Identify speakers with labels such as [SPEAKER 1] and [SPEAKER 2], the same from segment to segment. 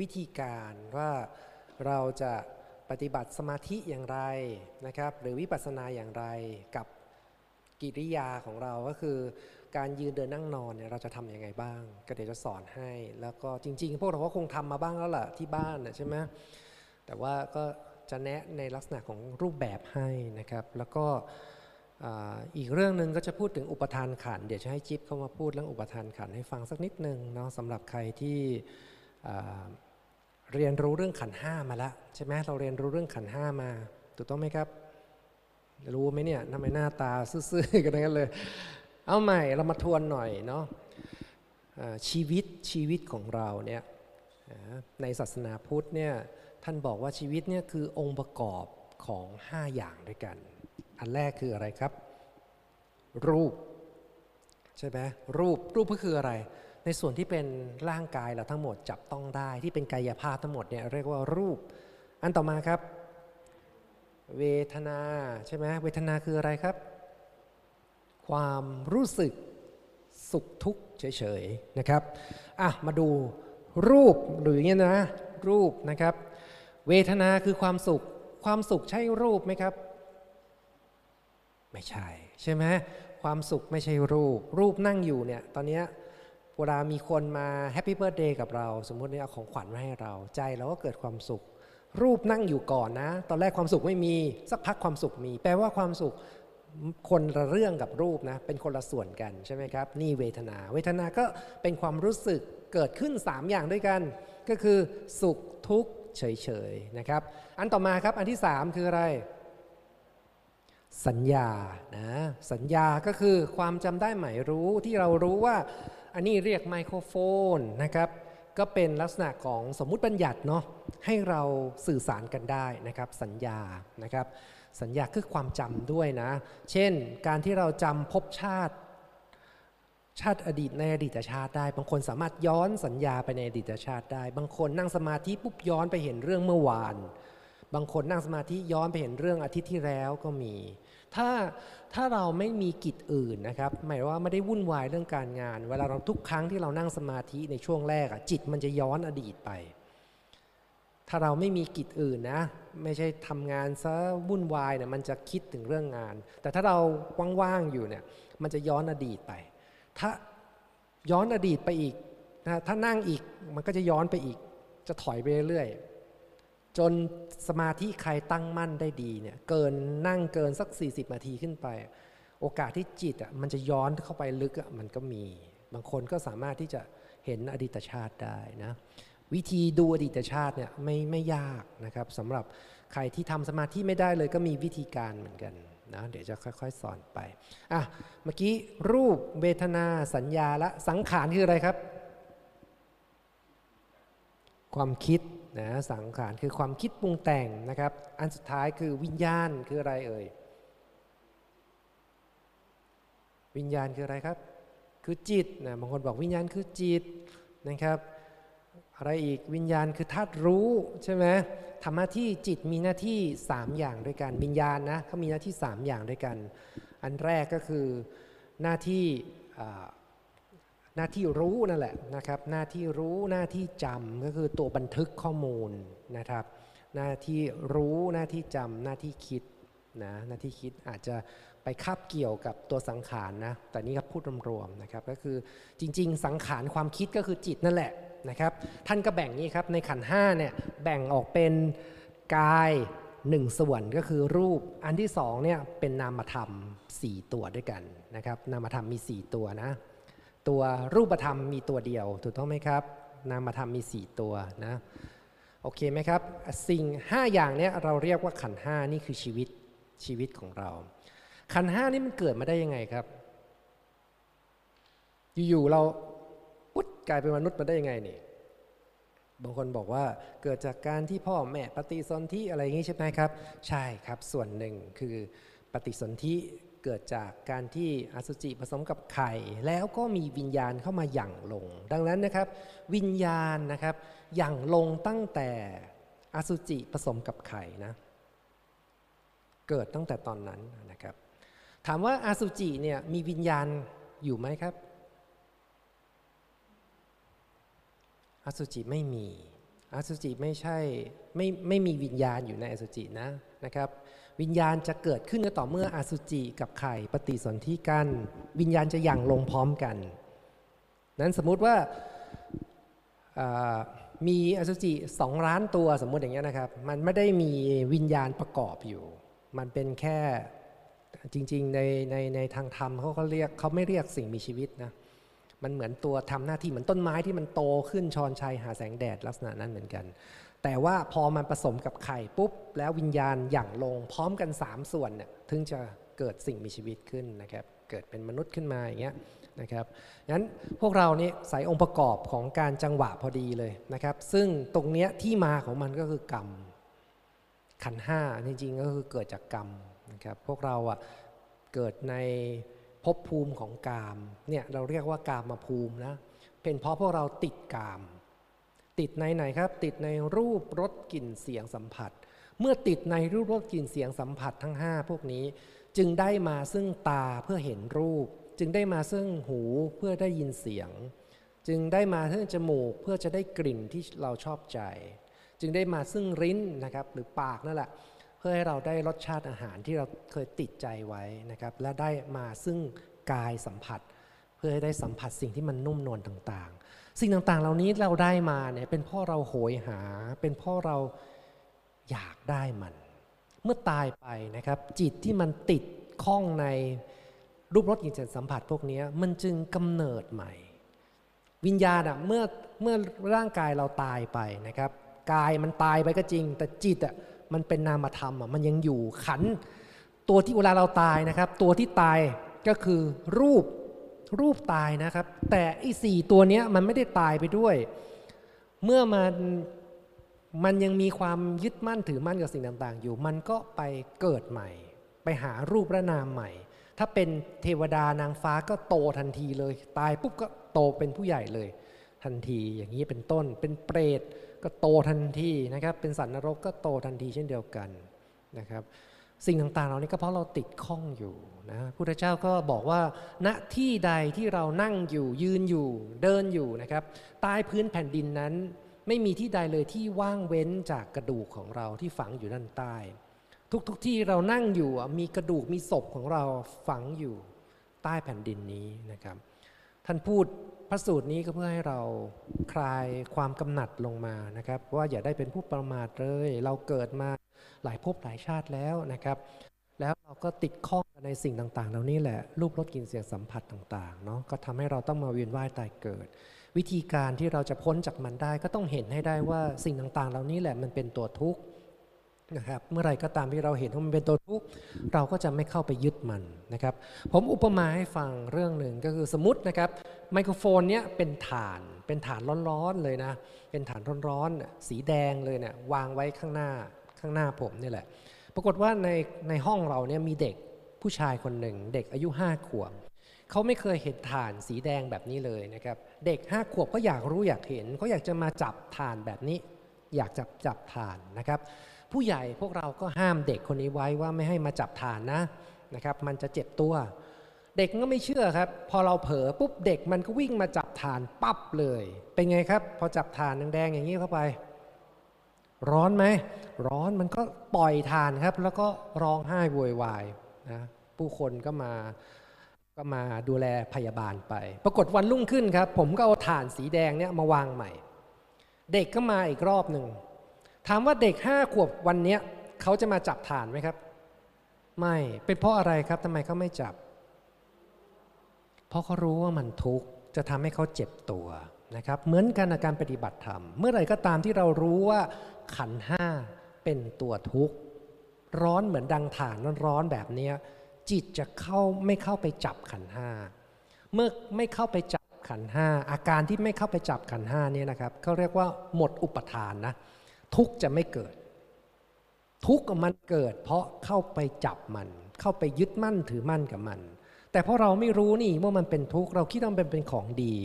[SPEAKER 1] วิธีการว่าเราจะปฏิบัติสมาธิอย่างไรนะครับ หรือวิปัสสนาอย่างไรกับกิริยาของเราก็คือ การยืนเดินนั่งนอนเนี่ยเราจะทำยังไงบ้าง ก็เดี๋ยวจะสอนให้ แล้วก็จริง ๆ พวกเราก็คงทำมาบ้างแล้วล่ะที่บ้านใช่ไหมแต่ว่าก็จะแนะในลักษณะของรูปแบบให้นะครับ แล้วก็อีกเรื่องหนึ่งก็จะพูดถึงอุปทานขัน เดี๋ยวจะให้จิ๊บเข้ามาพูดเรื่องอุปทานขันให้ฟังสักนิดนึงเนาะสำหรับใครที่ เรียนรู้เรื่องขันห้ามาแล้วใช่ไหมเราเรียนรู้เรื่องขันห้ามาถูกต้องไหมครับ รู้ไหมเนี่ยทำไมหน้าตาซื่อๆกันนั้นเลย เอาใหม่เรามาทวนหน่อยเนาะชีวิตชีวิตของเราเนี่ยในศาสนาพุทธเนี่ยท่านบอกว่าชีวิตเนี่ยคือองค์ประกอบของ 5 อย่างด้วยกัน อันแรกคืออะไรครับ รูป ใช่ไหมรูปรูปก็คืออะไร ในส่วนที่เป็นร่างกายเราทั้งหมดจับต้องได้ที่เป็นกายภาพทั้งหมดเนี่ยเรียกว่ารูป อันต่อมาครับ เวทนาใช่ไหมเวทนาคืออะไรครับ ความรู้สึกสุขทุกข์เฉยๆนะครับอะมาดูรูปหรืออย่างนี้นะรูปนะครับ เวทนาคือความสุข ความสุขใช่รูปไหมครับ ไม่ใช่ใช่ไหมความสุขไม่ใช่รูป รูปนั่งอยู่เนี่ยตอนนี้ เวลามีคนมา Happy Birthday กับเรา สมมติเนี่ยเอาของขวัญมาให้เราใจเราก็เกิดความสุข รูปนั่งอยู่ก่อนนะ ตอนแรกความสุขไม่มี สักพักความสุขมี แปลว่าความสุขคนละเรื่องกับรูปนะ เป็นคนละส่วนกันใช่ไหมครับ นี่เวทนา เวทนาก็เป็นความรู้สึกเกิดขึ้น 3 อย่างด้วยกัน ก็คือสุขทุกข์เฉยๆนะครับ อันต่อมาครับอันที่ 3 คืออะไร สัญญานะสัญญาก็คือความจำได้หมายรู้ที่เรารู้ว่า อันนี้เรียกไมโครโฟนนะครับ ก็เป็นลักษณะของสมมุติบัญญัติเนาะให้เราสื่อสารกันได้นะครับ สัญญานะครับ สัญญาคือความจำด้วยนะ เช่น การที่เราจำพบชาติ ชาติอดีตในอดีตชาติได้ บางคนสามารถย้อนสัญญาไปในอดีตชาติได้ บางคนนั่งสมาธิปุ๊บย้อนไปเห็นเรื่องเมื่อวาน บางคนนั่งสมาธิย้อนไปเห็นเรื่องอาทิตย์ที่แล้วก็มี ถ้าถ้าเราไม่มีกิจอื่นนะครับ หมายว่าไม่ได้วุ่นวายเรื่องการงาน เวลาเราทุกครั้งที่เรานั่งสมาธิในช่วงแรกอะจิตมันจะย้อนอดีตไป ถ้าเราไม่มีกิจอื่นนะ ไม่ใช่ทำงานซะวุ่นวายเนี่ยมันจะคิดถึงเรื่องงาน แต่ถ้าเราว่างๆอยู่เนี่ย มันจะย้อนอดีตไป ถ้าย้อนอดีตไปอีกนะถ้านั่งอีกมันก็จะย้อนไปอีก จะถอยไปเรื่อย จนสมาธิใครตั้งมั่นได้ดีเนี่ยเกินนั่งเกินสัก 40นาทีขึ้นไป โอกาสที่จิตอะมันจะย้อนเข้าไปลึกอะมันก็มี บางคนก็สามารถที่จะเห็นอดีตชาติได้นะวิธีดูอดีตชาติเนี่ยไม่ไม่ยากนะครับสำหรับใครที่ทำสมาธิไม่ได้เลยก็มีวิธีการเหมือนกันนะเดี๋ยวจะค่อย ๆ สอนไปอะเมื่อกี้รูปเวทนาสัญญาและสังขารคืออะไรครับ ความคิด นะสังขารคือความคิดปรุงแต่งนะครับ อันสุดท้ายคือวิญญาณคืออะไรเอ่ย วิญญาณคืออะไรครับ คือจิตนะบางคนบอกวิญญาณคือจิตนะครับอะไรอีกวิญญาณคือธาตุรู้ใช่ไหมทำหน้าที่จิตมีหน้าที่ 3 อย่างด้วยกันวิญญาณนะเขามีหน้าที่ 3 อย่างด้วยกัน อันแรกก็คือหน้าที่ หน้าที่รู้นั่นแหละนะครับ หน้าที่รู้หน้าที่จำก็คือตัวบันทึกข้อมูลนะครับ หน้าที่รู้หน้าที่จำหน้าที่คิดนะหน้าที่คิดอาจจะไปคาบเกี่ยวกับตัวสังขารนะแต่นี่ครับพูดรวมๆนะครับก็คือจริง ๆ สังขารความคิดก็คือจิตนั่นแหละนะครับ ท่านก็แบ่งนี้ครับในขันห้าเนี่ยแบ่งออกเป็นกายหนึ่งส่วนก็คือรูปอันที่สองเนี่ยเป็นนามธรรม 4 ตัวด้วยกันนะครับนามธรรมมี 4 ตัวนะ ตัวรูปธรรมมีตัวเดียว ถูกต้องไหมครับ นามธรรมมี 4 ตัวนะโอเคไหมครับ สิ่ง 5 อย่างนี้เราเรียกว่าขันห้านี่คือชีวิตชีวิตของเรา ขันห้านี่มันเกิดมาได้ยังไงครับ อยู่ๆเราปุ๊ดกลายเป็นมนุษย์มาได้ยังไงนี่บางคนบอกว่าเกิดจากการที่พ่อแม่ปฏิสนธิอะไรอย่างนี้ใช่ไหมครับ ใช่ครับส่วนหนึ่งคือปฏิสนธิ เกิดจากการที่อสุจิผสมกับไข่ แล้วก็มีวิญญาณเข้ามาหยั่งลง ดังนั้นนะครับ วิญญาณนะครับหยั่งลงตั้งแต่อสุจิผสมกับไข่นะเกิดตั้งแต่ตอนนั้นนะครับ ถามว่าอาสุจิเนี่ยมีวิญญาณอยู่ไหมครับอสุจิไม่มีออสุจิไม่ใช่ไม่ไม่มีวิญญาณอยู่ในอสุจินะนะครับ วิญญาณจะเกิดขึ้นก็ต่อเมื่ออสุจิกับไข่ปฏิสนธิกัน วิญญาณจะหยั่งลงพร้อมกัน นั้นสมมุติว่ามีอสุจิสองล้านตัวสมมุติอย่างเงี้ยนะครับ มันไม่ได้มีวิญญาณประกอบอยู่ มันเป็นแค่จริงๆในในในทางธรรมเขาก็เรียกเขาไม่เรียกสิ่งมีชีวิตนะมันเหมือนตัวทำหน้าที่เหมือนต้นไม้ที่มันโตขึ้นชอนชัยหาแสงแดดลักษณะนั้นเหมือนกัน แต่ว่าพอมันผสมกับไข่ปุ๊บ แล้ววิญญาณหยั่งลงพร้อมกัน 3 ส่วนเนี่ยถึงจะเกิดสิ่งมีชีวิตขึ้นนะครับ เกิดเป็นมนุษย์ขึ้นมาอย่างเงี้ยนะครับงั้นพวกเรานี่ใส่องค์ประกอบของการจังหวะพอดีเลยนะครับ ซึ่งตรงเนี้ยที่มาของมันก็คือกรรมขันห้าจริงๆก็คือเกิดจากกรรมนะครับพวกเราอะเกิดในภพภูมิของกามเนี่ยเราเรียกว่ากามมาภูมินะเป็นเพราะพวกเราติดกาม ติดในไหนครับ ติดในรูปรสกลิ่นเสียงสัมผัส เมื่อติดในรูปรสกลิ่นเสียงสัมผัสทั้ง 5 พวกนี้ จึงได้มาซึ่งตาเพื่อเห็นรูป จึงได้มาซึ่งหูเพื่อได้ยินเสียง จึงได้มาซึ่งจมูกเพื่อจะได้กลิ่นที่เราชอบใจ จึงได้มาซึ่งริ้นนะครับหรือปากนั่นแหละเพื่อให้เราได้รสชาติอาหารที่เราเคยติดใจไว้นะครับ และได้มาซึ่งกายสัมผัส เพื่อให้ได้สัมผัสสิ่งที่มันนุ่มนวลต่างๆ สิ่งต่างๆ เหล่านี้เราได้มาเนี่ยเป็นพ่อเราโหยหา เป็นพ่อเราอยากได้มัน เมื่อตายไปนะครับ จิตที่มันติดข้องในรูปรสกลิ่นเสียงสัมผัสพวกนี้มันจึงกำเนิดใหม่ วิญญาณอะเมื่อเมื่อร่างกายเราตายไปนะครับกายมันตายไปก็จริง แต่จิตอะมันเป็นนามธรรมอะมันยังอยู่ขัน ตัวที่เวลาเราตายนะครับ ตัวที่ตายก็คือรูป รูปตายนะครับ แต่อีสี่ตัวนี้มันไม่ได้ตายไปด้วย เมื่อมันมันยังมีความยึดมั่นถือมั่นกับสิ่งต่างๆ อยู่ มันก็ไปเกิดใหม่ ไปหารูประนามใหม่ ถ้าเป็นเทวดานางฟ้าก็โตทันทีเลย ตายปุ๊บก็โตเป็นผู้ใหญ่เลย ทันทีอย่างนี้เป็นต้น เป็นเปรตก็โตทันทีนะครับ เป็นสัตว์นรกก็โตทันทีเช่นเดียวกันนะครับ สิ่งต่างๆเหล่านี้ก็เพราะเราติดข้องอยู่นะพุทธเจ้าก็บอกว่า ณที่ใดที่เรานั่งอยู่ยืนอยู่เดินอยู่นะครับใต้พื้นแผ่นดินนั้น ไม่มีที่ใดเลยที่ว่างเว้นจากกระดูกของเราที่ฝังอยู่ด้านใต้ ทุกๆทที่เรานั่งอยู่มีกระดูกมีศพของเราฝังอยู่ใต้แผ่นดินนี้นะครับ ท่านพูดพระสูตรนี้ก็เพื่อให้เราคลายความกำหนัดลงมานะครับ ว่าอย่าได้เป็นผู้ประมาทเลย เราเกิดมา หลายภพหลายชาติแล้วนะครับ แล้วเราก็ติดข้องในสิ่งต่างๆ เหล่านี้แหละรูปรสกลิ่นเสียงสัมผัสต่างๆเนาะก็ทำให้เราต้องมาเวียนว่ายตายเกิด วิธีการที่เราจะพ้นจากมันได้ก็ต้องเห็นให้ได้ว่าสิ่งต่างๆ เหล่านี้แหละมันเป็นตัวทุกข์นะครับเมื่อไรก็ตามที่เราเห็นว่ามันเป็นตัวทุกข์เราก็จะไม่เข้าไปยึดมันนะครับ ผมอุปมาให้ฟังเรื่องหนึ่งก็คือสมมตินะครับไมโครโฟนเนี้ยเป็นฐานเป็นฐานร้อนๆเลยนะเป็นฐานร้อนๆสีแดงเลยเนะี่ยวางไว้ข้างหน้า ข้างหน้าผมนี่แหละ ปรากฏว่าในในห้องเราเนี่ยมีเด็กผู้ชายคนหนึ่ง เด็กอายุห้าขวบเขาไม่เคยเห็นฐานสีแดงแบบนี้เลยนะครับ เด็กห้าขวบก็อยากรู้อยากเห็นเขาอยากจะมาจับฐานแบบนี้ อยากจับจับฐานนะครับ ผู้ใหญ่พวกเราก็ห้ามเด็กคนนี้ไว้ว่าไม่ให้มาจับฐานนะนะครับ มันจะเจ็บตัว เด็กก็ไม่เชื่อครับ พอเราเผลอปุ๊บเด็กมันก็วิ่งมาจับฐานปั๊บเลย เป็นไงครับ พอจับฐานแดงๆอย่างนี้เข้าไป ร้อนไหม ร้อนมันก็ปล่อยฐานครับ แล้วก็ร้องไห้โวยวายนะผู้คนก็มาก็มาดูแลพยาบาลไป ปรากฏวันรุ่งขึ้นครับ ผมก็เอาฐานสีแดงเนี่ยมาวางใหม่ เด็กก็มาอีกรอบหนึ่งถามว่าเด็กห้าขวบวันนี้เขาจะมาจับฐานไหมครับ ไม่เป็นเพราะอะไรครับทำไมเขาไม่จับ เพราะเขารู้ว่ามันทุกข์จะทำให้เขาเจ็บตัวนะครับ เหมือนกันในการปฏิบัติธรรม เมื่อไหร่ก็ตามที่เรารู้ว่า ขันห้าเป็นตัวทุกข์ ร้อนเหมือนดังฐานร้อนแบบนี้จิตจะเข้าไม่เข้าไปจับขันห้าเมื่อไม่เข้าไปจับขันห้าอาการที่ไม่เข้าไปจับขันห้านี่นะครับเขาเรียกว่าหมดอุปทานนะทุกจะไม่เกิด ทุกมันเกิด เพราะเข้าไปจับมัน เข้าไปยึดมั่นถือมั่นกับมัน แต่เพราะเราไม่รู้นี่ว่ามันเป็นทุกข์เราคิดว่ามันเป็นของดี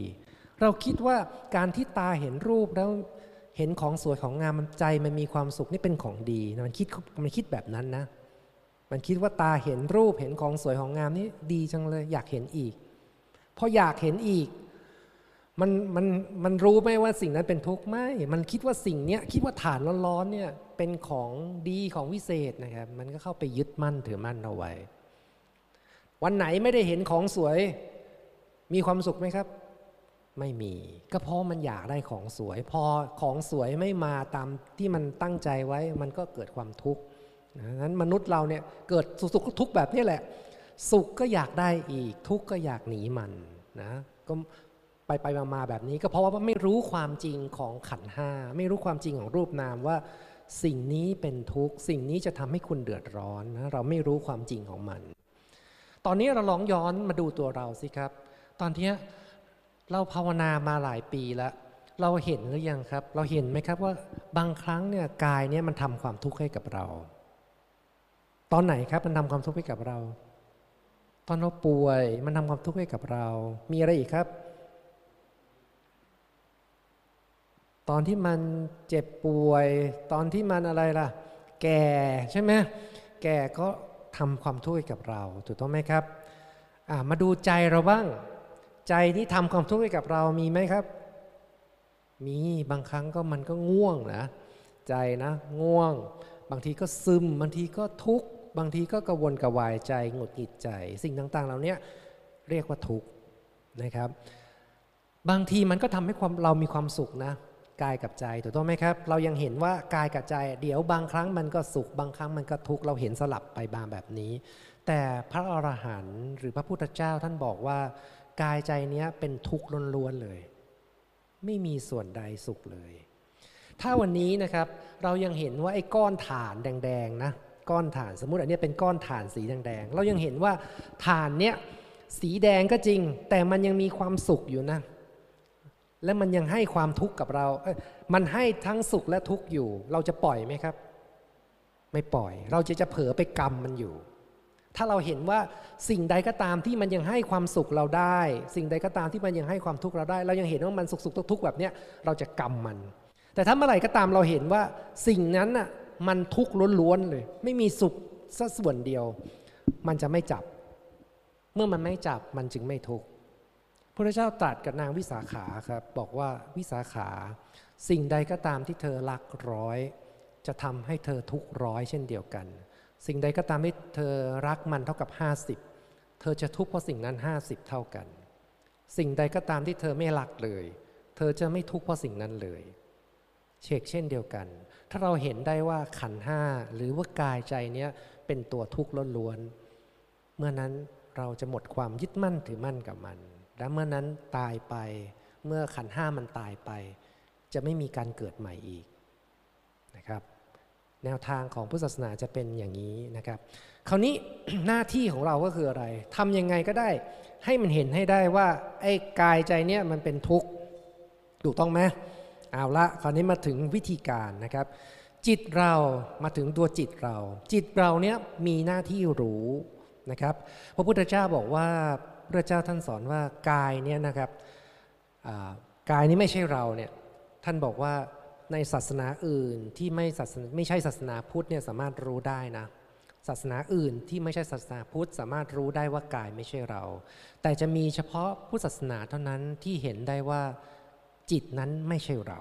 [SPEAKER 1] เราคิดว่าการที่ตาเห็นรูปแล้ว เห็นของสวยของงามมันใจมันมีความสุขนี่เป็นของดีมันคิดมันคิดแบบนั้นนะ มันคิดว่าตาเห็นรูปเห็นของสวยของงามนี่ดีจังเลย อยากเห็นอีกพออยากเห็นอีกมันมันมันรู้ไหมว่าสิ่งนั้นเป็นทุกข์ไม่มันคิดว่าสิ่งเนี้ยคิดว่าฐานร้อนๆเนี่ยเป็นของดีของวิเศษนะครับ มันก็เข้าไปยึดมั่นถือมั่นเอาไว้ วันไหนไม่ได้เห็นของสวย มีความสุขไหมครับ ไม่มี ก็เพราะมันอยากได้ของสวย พอของสวยไม่มาตามที่มันตั้งใจไว้ มันก็เกิดความทุกข์นั้นมนุษย์เราเนี่ยเกิดสุขทุกข์แบบนี้แหละ สุขก็อยากได้อีก ทุกข์ก็อยากหนีมันนะก็ไปไปมาแบบนี้ก็เพราะว่าไม่รู้ความจริงของขันห้าไม่รู้ความจริงของรูปนามว่า สิ่งนี้เป็นทุกข์สิ่งนี้จะทำให้คุณเดือดร้อนนะเราไม่รู้ความจริงของมัน ตอนนี้เราลองย้อนมาดูตัวเราสิครับ ตอนนี้ เราภาวนามาหลายปีแล้วเราเห็นหรือยังครับ เราเห็นไหมครับว่าบางครั้งเนี่ยกายเนี่ยมันทำความทุกข์ให้กับเรา ตอนไหนครับมันทำความทุกข์ให้กับเรา ตอนเราป่วยมันทำความทุกข์ให้กับเรา มีอะไรอีกครับ ตอนที่มันเจ็บป่วย ตอนที่มันอะไรล่ะ แก่ใช่ไหมแก่ก็ทำความทุกข์ให้กับเรา ถูกต้องไหมครับมาดูใจเราบ้าง ใจที่ทำความทุกข์ให้กับเรามีไหมครับ มีบางครั้งก็มันก็ง่วงนะใจนะง่วง บางทีก็ซึม บางทีก็ทุกข์บางทีก็กระวนกระวายใจหงุดหงิดใจ สิ่งต่างๆ เหล่านี้เรียกว่าทุกข์นะครับ บางทีมันก็ทำให้ความเรามีความสุขนะกายกับใจถูกต้องไหมครับ เรายังเห็นว่ากายกับใจ เดี๋ยวบางครั้งมันก็สุข บางครั้งมันก็ทุกข์เราเห็นสลับไปบางแบบนี้ แต่พระอรหันต์หรือพระพุทธเจ้าท่านบอกว่า กายใจเนี้ยเป็นทุกข์ล้วนๆเลย ไม่มีส่วนใดสุขเลย ถ้าวันนี้นะครับเรายังเห็นว่าไอ้ก้อนฐานแดงๆนะก้อนฐานสมมุติอันนี้เป็นก้อนฐานสีแดงๆเรายังเห็นว่าฐานเนี้ยสีแดงก็จริง แต่มันยังมีความสุขอยู่นะ และมันยังให้ความทุกข์กับเราเมันให้ทั้งสุขและทุกข์อยู่ เราจะปล่อยไหมครับ ไม่ปล่อย เราจะจะเผลอไปกรรมมันอยู่ ถ้าเราเห็นว่าสิ่งใดก็ตามที่มันยังให้ความสุขเราได้ สิ่งใดก็ตามที่มันยังให้ความทุกข์เราได้ เรายังเห็นว่ามันสุขสุขทุกทุกแบบเนี้ยเราจะกรรมมัน แต่ถ้าเมื่อไหร่ก็ตามเราเห็นว่าสิ่งนั้นน่ะมันทุกข์ล้วนๆเลย ไม่มีสุขสักส่วนเดียว มันจะไม่จับ เมื่อมันไม่จับมันจึงไม่ทุกข์พระเจ้าตรัสกับนางวิสาขาครับบอกว่าวิสาขา สิ่งใดก็ตามที่เธอรักร้อย จะทำให้เธอทุกร้อยเช่นเดียวกัน สิ่งใดก็ตามที่เธอรักมันเท่ากับ 50 เธอจะทุกข์เพราะสิ่งนั้น 50 เท่ากัน สิ่งใดก็ตามที่เธอไม่รักเลย เธอจะไม่ทุกข์เพราะสิ่งนั้นเลยเชกเช่นเดียวกัน ถ้าเราเห็นได้ว่าขันห้าหรือว่ากายใจเนี้ยเป็นตัวทุกข์ล้วนๆ เมื่อนั้นเราจะหมดความยึดมั่นถือมั่นกับมัน และเมื่อนั้นตายไป เมื่อขันห้ามันตายไป จะไม่มีการเกิดใหม่อีก แนวทางของพุทธศาสนาจะเป็นอย่างนี้นะครับ คราวนี้หน้าที่ของเราก็คืออะไรทำยังไงก็ได้ ให้มันเห็นให้ได้ว่าไอ้กายใจเนี่ยมันเป็นทุกข์ถูกต้องไหมเอาละคราวนี้มาถึงวิธีการนะครับ จิตเรามาถึงตัวจิตเรา จิตเราเนี่ยมีหน้าที่รู้นะครับ พระพุทธเจ้าบอกว่าพระเจ้าท่านสอนว่ากายเนี่ยนะครับกายนี้ไม่ใช่เราเนี่ยท่านบอกว่า ในศาสนาอื่นที่ไม่ศาสนาไม่ใช่ศาสนาพุทธเนี่ยสามารถรู้ได้นะ ศาสนาอื่นที่ไม่ใช่ศาสนาพุทธสามารถรู้ได้ว่ากายไม่ใช่เรา แต่จะมีเฉพาะพุทธศาสนาเท่านั้นที่เห็นได้ว่าจิตนั้นไม่ใช่เรา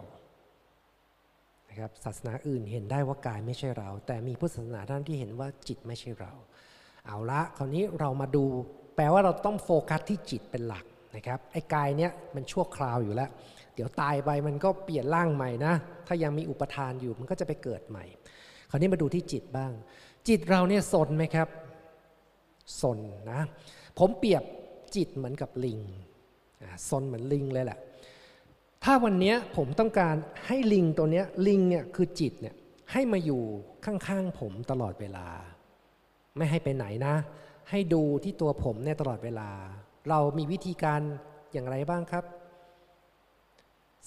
[SPEAKER 1] นะครับศาสนาอื่นเห็นได้ว่ากายไม่ใช่เรา แต่มีพุทธศาสนาท่านที่เห็นว่าจิตไม่ใช่เรา เอาละคราวนี้เรามาดู แปลว่าเราต้องโฟกัสที่จิตเป็นหลักนะครับไอ้กายเนี้ยมันชั่วคราวอยู่แล้ว เดี๋ยวตายไปมันก็เปลี่ยนร่างใหม่นะ ถ้ายังมีอุปทานอยู่มันก็จะไปเกิดใหม่ คราวนี้มาดูที่จิตบ้าง จิตเราเนี่ยสนไหมครับ สนนะ ผมเปรียบจิตเหมือนกับลิงสนเหมือนลิงเลยแหละ ถ้าวันนี้ผมต้องการให้ลิงตัวนี้ลิงเนี่ยคือจิตเนี่ยให้มาอยู่ข้างๆผมตลอดเวลา ไม่ให้ไปไหนนะ ให้ดูที่ตัวผมเนี่ยตลอดเวลา เรามีวิธีการอย่างไรบ้างครับ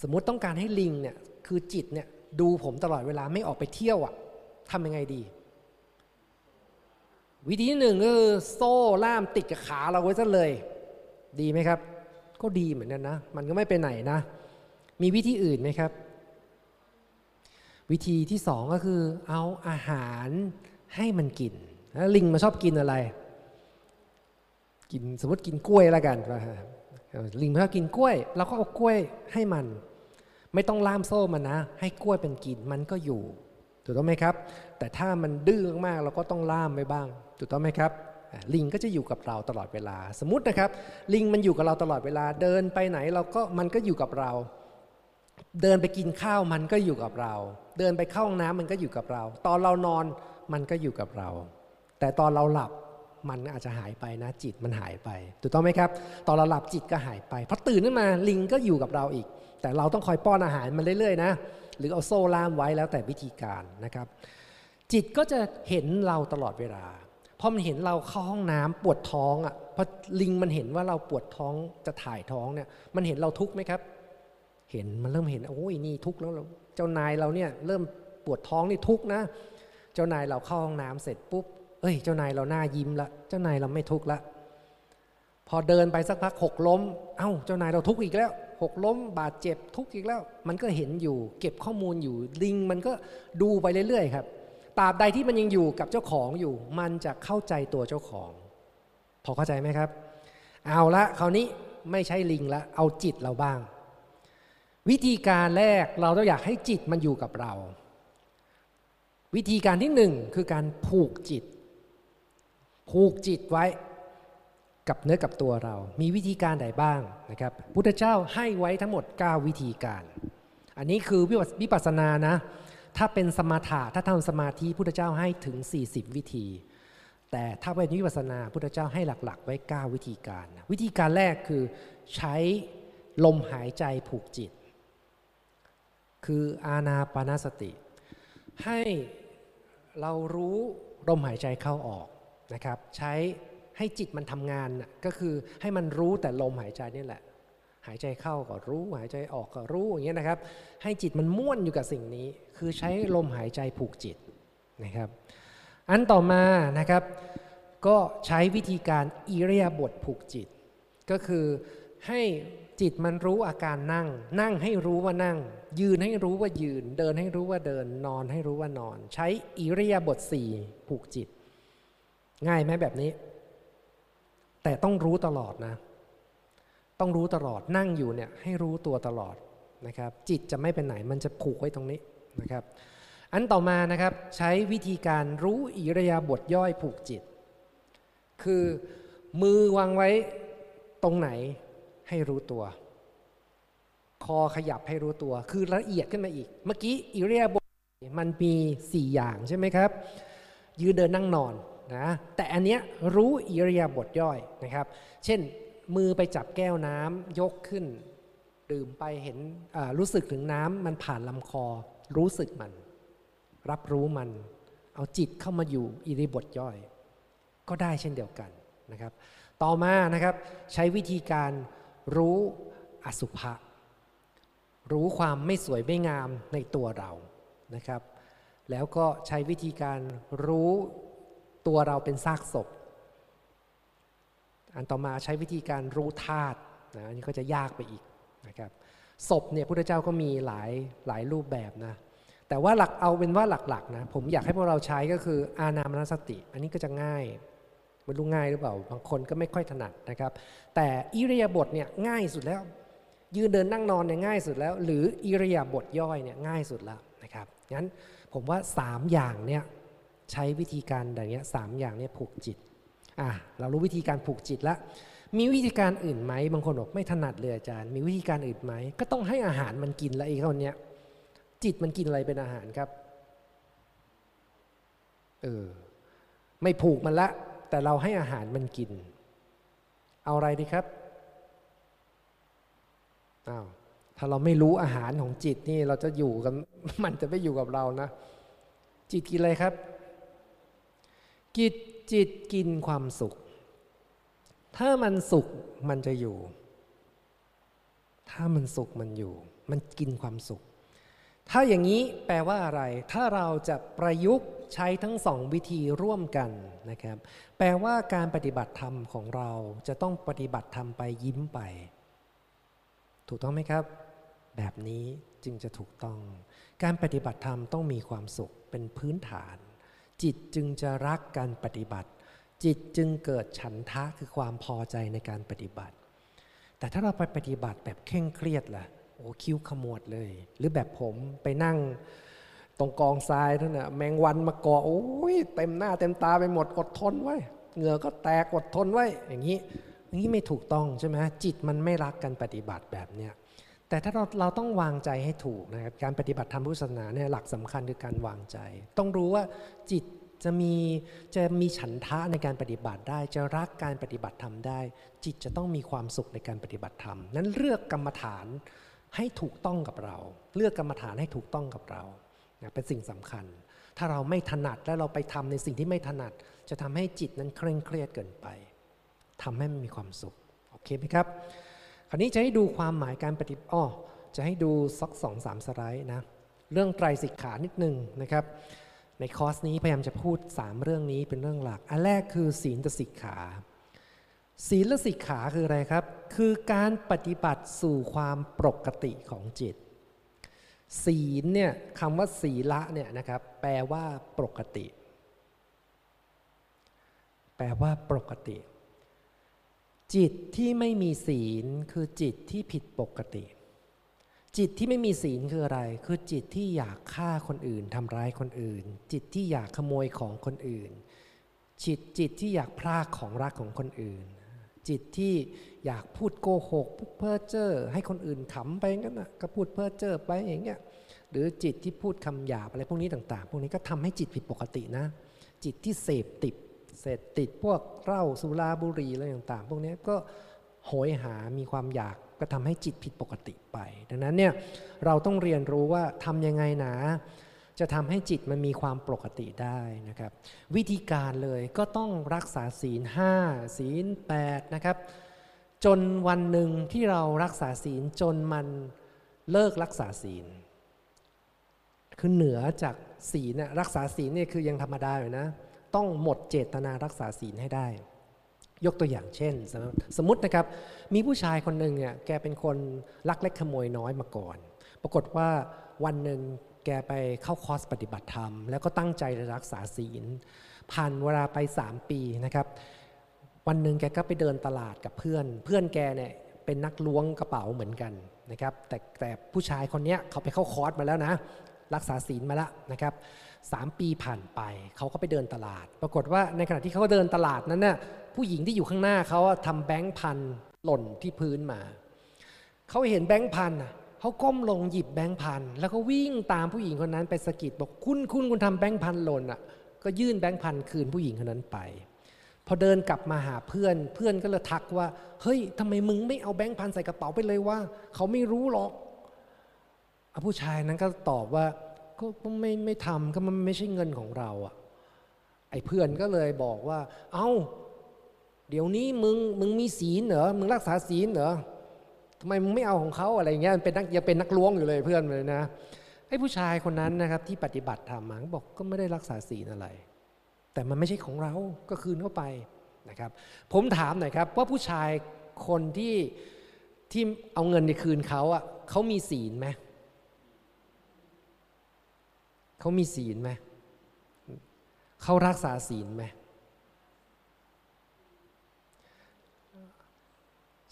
[SPEAKER 1] สมมุติต้องการให้ลิงเนี่ยคือจิตเนี่ยดูผมตลอดเวลาไม่ออกไปเที่ยวอะ่ะทำยังไงดี วิธีหนึ่งก็คือโซ่ล่ามติดกับขาเราไว้ซะเลย ดีไหมครับ ก็ดีเหมือนกันนะ มันก็ไม่ไปไหนนะ มีวิธีอื่นไหมครับ วิธีที่สองก็คือ เอาอาหารให้มันกินลิงมาชอบกินอะไร กินสมมติกินกล้วยแล้วกันเอ่อ ลิงมันชอบกินกล้วยเราก็เอากล้วยให้มัน ไม่ต้องล่ามโซ่มันนะ ให้กล้วยเป็นกินมันก็อยู่ ถูกต้องไหมครับ แต่ถ้ามันดื้อมากเราก็ต้องล่ามไว้บ้าง ถูกต้องไหมครับลิงก็จะอยู่กับเราตลอดเวลา สมมตินะครับ ลิงมันอยู่กับเราตลอดเวลาเดินไปไหนเราก็มันก็อยู่กับเรา เดินไปกินข้าวมันก็อยู่กับเรา เดินไปเข้าห้องน้ำมันก็อยู่กับเรา ตอนเรานอนมันก็อยู่กับเรา แต่ตอนเราหลับ มันอาจจะหายไปนะจิตมันหายไปถูกต้องไหมครับ ตอนเราหลับจิตก็หายไปพอตื่นขึ้นมาลิงก็อยู่กับเราอีก แต่เราต้องคอยป้อนอาหารมันเรื่อยๆนะหรือเอาโซ่ล่ามไว้แล้วแต่วิธีการนะครับ จิตก็จะเห็นเราตลอดเวลาพอมันเห็นเราเข้าห้องน้ำปวดท้องอะพอลิงมันเห็นว่าเราปวดท้องจะถ่ายท้องเนี่ยมันเห็นเราทุกข์ไหมครับ เห็นมันเริ่มเห็นโอ้ยนี่ทุกข์แล้วเจ้านายเราเนี่ยเริ่มปวดท้องนี่ทุกข์นะ เจ้านายเราเข้าห้องน้ำเสร็จปุ๊บ เอ้ย เจ้านายเราหน้ายิ้มละ เจ้านายเราไม่ทุกข์ละ พอเดินไปสักพักหกล้ม เอ้า เจ้านายเราทุกข์อีกแล้ว หกล้ม บาดเจ็บทุกข์อีกแล้ว มันก็เห็นอยู่ เก็บข้อมูลอยู่ ลิงมันก็ดูไปเรื่อยๆครับ ตราบใดที่มันยังอยู่กับเจ้าของอยู่ มันจะเข้าใจตัวเจ้าของ พอเข้าใจไหมครับ เอาละคราวนี้ไม่ใช่ลิงละ เอาจิตเราบ้าง วิธีการแรกเราต้องอยากให้จิตมันอยู่กับเรา วิธีการที่หนึ่งคือการผูกจิต ผูกจิตไว้กับเนื้อกับตัวเรา มีวิธีการใดบ้างนะครับพุทธเจ้าให้ไว้ทั้งหมด 9 วิธีการ อันนี้คือวิปัสวิปัสสนานะ ถ้าเป็นสมาธิถ้าทำสมาธิพุทธเจ้าให้ถึง 40 วิธี แต่ถ้าเป็นวิปัสสนาพุทธเจ้าให้หลักๆ ไว้ 9 วิธีการ วิธีการแรกคือใช้ลมหายใจผูกจิต คืออานาปานสติ ให้เรารู้ลมหายใจเข้าออก นะครับใช้ให้จิตมันทำงานก็คือให้มันรู้แต่ลมหายใจนี่แหละ หายใจเข้าก็รู้ หายใจออกก็รู้อย่างเงี้ยนะครับ ให้จิตมันม่วนอยู่กับสิ่งนี้ คือใช้ลมหายใจผูกจิตนะครับ อันต่อมานะครับก็ใช้วิธีการอิเรียาบทผูกจิต ก็คือให้จิตมันรู้อาการนั่ง นั่งให้รู้ว่านั่ง ยืนให้รู้ว่ายืน เดินให้รู้ว่าเดิน นอนให้รู้ว่านอน ใช้อิเรียาบทสี่ผูกจิต ง่ายไหมแบบนี้ แต่ต้องรู้ตลอดนะ ต้องรู้ตลอดนั่งอยู่เนี่ยให้รู้ตัวตลอดนะครับ จิตจะไม่เป็นไหนมันจะผูกไว้ตรงนี้นะครับ อันต่อมานะครับใช้วิธีการรู้อิรยาบถย่อยผูกจิต คือมือวางไว้ตรงไหนให้รู้ตัว คอขยับให้รู้ตัว คือละเอียดขึ้นมาอีก เมื่อกี้อิรยาบถมันมีสี่อย่างใช่ไหมครับ ยืนเดินนั่งนอน นะแต่อันเนี้ยรู้อิริยาบถย่อยนะครับ เช่นมือไปจับแก้วน้ำยกขึ้น ดื่มไปเห็นรู้สึกถึงน้ำมันผ่านลำคอ รู้สึกมัน รับรู้มัน เอาจิตเข้ามาอยู่อิริบถย่อย ก็ได้เช่นเดียวกันนะครับ ต่อมานะครับใช้วิธีการรู้อสุภะรู้ความไม่สวยไม่งามในตัวเรานะครับ แล้วก็ใช้วิธีการรู้ ตัวเราเป็นซากศพ อันต่อมาใช้วิธีการรู้ธาตุนะอันนี้ก็จะยากไปอีกนะครับศพเนี่ยพุทธเจ้าก็มีหลายหลายรูปแบบนะแต่ว่าหลักเอาเป็นว่าหลักๆนะผมอยากให้พวกเราใช้ก็คืออานามนสติ อันนี้ก็จะง่ายไม่รู้ง่ายหรือเปล่าบางคนก็ไม่ค่อยถนัดนะครับ แต่อิริยาบถเนี่ยง่ายสุดแล้ว ยืนเดินนั่งนอนเนี่ยง่ายสุดแล้ว หรืออิริยาบถย่อยเนี่ยง่ายสุดแล้วนะครับงั้นผมว่า 3 อย่างเนี่ย ใช้วิธีการอย่างเงี้ยสามอย่างเนี่ยผูกจิตอะเรารู้วิธีการผูกจิตแล้วมีวิธีการอื่นไหมบางคนบอกไม่ถนัดเลยอาจารย์ มีวิธีการอื่นไหมก็ต้องให้อาหารมันกินล้วไอ้คนเนี้ยจิตมันกินอะไรเป็นอาหารครับเออไม่ผูกมันละ แต่เราให้อาหารมันกิน เอาอะไรดีครับอ้าวถ้าเราไม่รู้อาหารของจิตนี่เราจะอยู่กันมันจะไม่อยู่กับเรานะ จิตกินอะไรครับ จิตจิตกินความสุข ถ้ามันสุขมันจะอยู่ ถ้ามันสุขมันอยู่ มันกินความสุข ถ้าอย่างนี้แปลว่าอะไร ถ้าเราจะประยุกต์ใช้ทั้งสองวิธีร่วมกันนะครับ แปลว่าการปฏิบัติธรรมของเราจะต้องปฏิบัติธรรมไปยิ้มไป ถูกต้องไหมครับ แบบนี้จึงจะถูกต้อง การปฏิบัติธรรมต้องมีความสุขเป็นพื้นฐาน จิตจึงจะรักการปฏิบัติ จิตจึงเกิดฉันทะคือความพอใจในการปฏิบัติ แต่ถ้าเราไปปฏิบัติแบบเคร่งเครียดล่ะโอ้คิ้วขมวดเลย หรือแบบผมไปนั่งตรงกองทรายนั่นน่ะแมงวันมาเกาะโอ้ยเต็มหน้าเต็มตาไปหมดอดทนไว้เหงื่อก็แตกอดทนไว้อย่างนี้อย่างนี้ไม่ถูกต้องใช่ไหมจิตมันไม่รักการปฏิบัติแบบเนี้ย แต่ถ้าเราเราต้องวางใจให้ถูกนะครับการปฏิบัติธรรมพุทธศาสนาเนี่ยหลักสำคัญคือการวางใจ ต้องรู้ว่าจิตจะมีจะมีฉันทะในการปฏิบัติได้ จะรักการปฏิบัติธรรมได้ จิตจะต้องมีความสุขในการปฏิบัติธรรม นั้นเลือกกรรมฐานให้ถูกต้องกับเรา เลือกกรรมฐานให้ถูกต้องกับเรานะเป็นสิ่งสำคัญ ถ้าเราไม่ถนัดแล้วเราไปทำในสิ่งที่ไม่ถนัด จะทำให้จิตนั้นเคร่งเครียดเกินไปทำให้มันมีความสุขโอเคไหมครับ ราวนี้จะให้ดูความหมายการปฏิบัติอ้อจะให้ดูสักสองสามสไลด์นะ เรื่องไตรสิกขานิดนึงนะครับ ในคอร์สนี้พยายามจะพูด 3 เรื่องนี้เป็นเรื่องหลัก อันแรกคือศีลสิกขา ศีลสิกขาคืออะไรครับ คือการปฏิบัติสู่ความปกติของจิต ศีลเนี่ยคำว่าศีละเนี่ยนะครับแปลว่าปกติ แปลว่าปกติ จิตที่ไม่มีศีลคือจิตที่ผิดปกติ จิตที่ไม่มีศีลคืออะไร คือจิตที่อยากฆ่าคนอื่นทำร้ายคนอื่น จิตที่อยากขโมยของคนอื่น จิตจิตที่อยากพรากของรักของคนอื่น จิตที่อยากพูดโกหกพูดเพ้อเจ้อให้คนอื่นขำไปงั้นนะก็พูดเพ้อเจ้อไปอย่างเงี้ยหรือจิตที่พูดคำหยาบอะไรพวกนี้ต่าง ๆ พวกนี้ก็ทำให้จิตผิดปกตินะ จิตที่เสพติด เสพติดพวกเหล้าสุราบุหรี่อะไรต่างๆ พวกนี้ก็โหยหามีความอยากก็ทำให้จิตผิดปกติไป ดังนั้นเนี่ยเราต้องเรียนรู้ว่าทำยังไงนะ จะทำให้จิตมันมีความปกติได้นะครับ วิธีการเลยก็ต้องรักษาศีลห้าศีลแปดนะครับ จนวันหนึ่งที่เรารักษาศีลจนมันเลิกรักษาศีล คือเหนือจากศีลน่ะรักษาศีลเนี่ยคือยังธรรมดาอยู่นะ ต้องหมดเจตนารักษาศีลให้ได้ ยกตัวอย่างเช่น สมมตินะครับมีผู้ชายคนหนึ่งเนี่ยแกเป็นคนลักเล็กขโมยน้อยมาก่อน ปรากฏว่าวันหนึ่งแกไปเข้าคอร์สปฏิบัติธรรม แล้วก็ตั้งใจจะรักษาศีล ผ่านเวลาไป 3 ปีนะครับ วันหนึ่งแกก็ไปเดินตลาดกับเพื่อน เพื่อนแกเนี่ยเป็นนักล้วงกระเป๋าเหมือนกันนะครับ แต่แต่ผู้ชายคนนี้เขาไปเข้าคอร์สมาแล้วนะ รักษาศีลมาแล้วนะครับ สามปีผ่านไป เขาก็ไปเดินตลาด ปรากฏว่าในขณะที่เขาเดินตลาดนั้นน่ะผู้หญิงที่อยู่ข้างหน้าเขาอะทำแบงค์พันหล่นที่พื้นมา เขาเห็นแบงค์พันเขาก้มลงหยิบแบงค์พันแล้วก็วิ่งตามผู้หญิงคนนั้นไปสะกิดบอกคุณคุณคุณทำแบงค์พันหล่นอะก็ยื่นแบงค์พันคืนผู้หญิงคนนั้นไป พอเดินกลับมาหาเพื่อนเพื่อนก็เลยทักว่า เฮ้ยทำไมมึงไม่เอาแบงค์พันใส่กระเป๋าไปเลยว่า เขาไม่รู้หรอกอผู้ชายนั้นก็ตอบว่า ก็ไม่ไม่ทำก็มันไม่ใช่เงินของเราอะไอ้เพื่อนก็เลยบอกว่า เอ้า เดี๋ยวนี้มึงมึงมีศีลเหรอมึงรักษาศีลเหรอทำไมมึงไม่เอาของเขาอะไรเงี้ยมันเป็นนักยังเป็นนักล้วงอยู่เลยเพื่อนเลยนะไอ้ผู้ชายคนนั้นนะครับที่ปฏิบัติธรรมมาบอกก็ไม่ได้รักษาศีลอะไร แต่มันไม่ใช่ของเราก็คืนเข้าไปนะครับ ผมถามหน่อยครับ ว่าผู้ชายคนที่ที่เอาเงินในคืนเขาอะเขามีศีลไหม เขามีศีลไหมเขารักษาศีลไหม